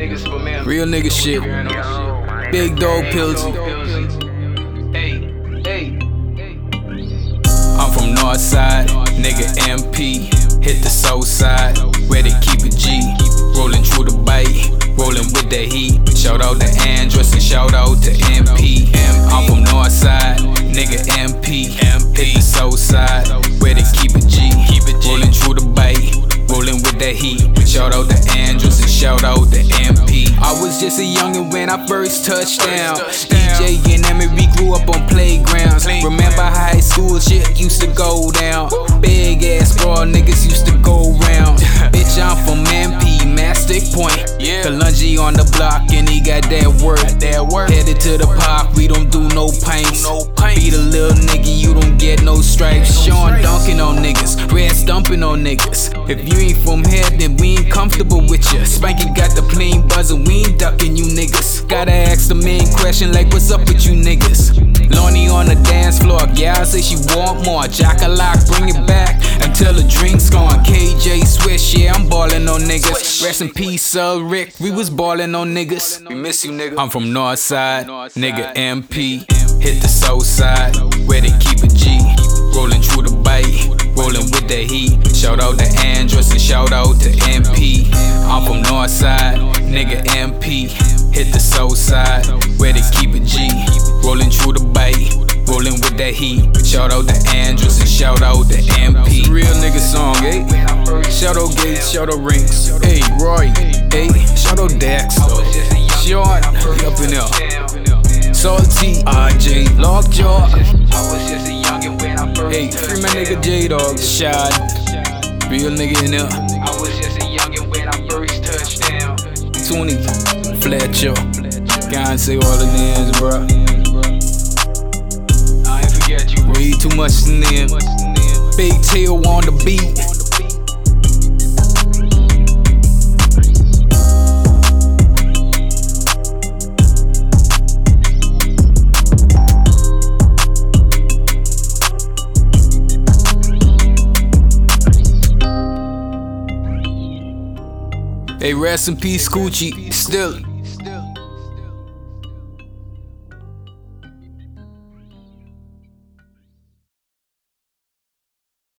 niggas for me. Real nigga shit. Big dog pills. I'm from Northside, nigga MP. Hit the south side, where they keep a G. Rolling through the bite, rolling with the heat. Shout out to Andros and shout out to MP. I'm from Northside, nigga MP. Hit the south side, the heat. Shout out to Andros and shout out to MP. I was just a youngin' when I first touched down. DJ and Emmy, we grew up on playgrounds. Remember high school shit used to go down. Big ass bra niggas used to go round. Bitch, I'm from MP, Mastic Point. Yeah. Kalungi on the block and he got that work. That work. Headed to the park, we don't do no pints. No pints. Beat a little nigga, you don't get no stripes. Sean dunking on niggas, red stumping on niggas. If you ain't from here, then we ain't comfortable with ya. Spanky got the plane buzzing, we ain't ducking you niggas. Gotta ask the main question, like, what's up with you niggas? Lonnie on the dance floor, yeah, I say she want more. Jack a lock, bring it back until the drink's gone. KJ Swish, yeah, I'm ballin' on niggas. Rest in peace, Sir Rick, we was ballin' on niggas. We miss you, nigga. I'm from Northside, nigga MP. Hit the south side, where they keep it G. Rolling through the bite, rolling with the heat. Shout out to Andros and shout out to MP. I'm from Northside, nigga MP. Hit the south side, where they keep a G. Rolling through the bite, rolling with the heat. Shout out to Andros and shout out to MP. Real nigga song, eh? Shout out Gates, shout out Rinks. Hey, Roy, hey, shout out Dax. Short, up in there. Salty, RJ, Lockjaw. I was just a Hey, free my nigga J Dog, Shad. Real nigga in there. I was just a youngin' when I first touched down. Tony, Fletcher. Can't say all the names, bro. I ain't forget you. Way too much name. Big tail on the beat. Hey, rest in peace, Coochie. Still,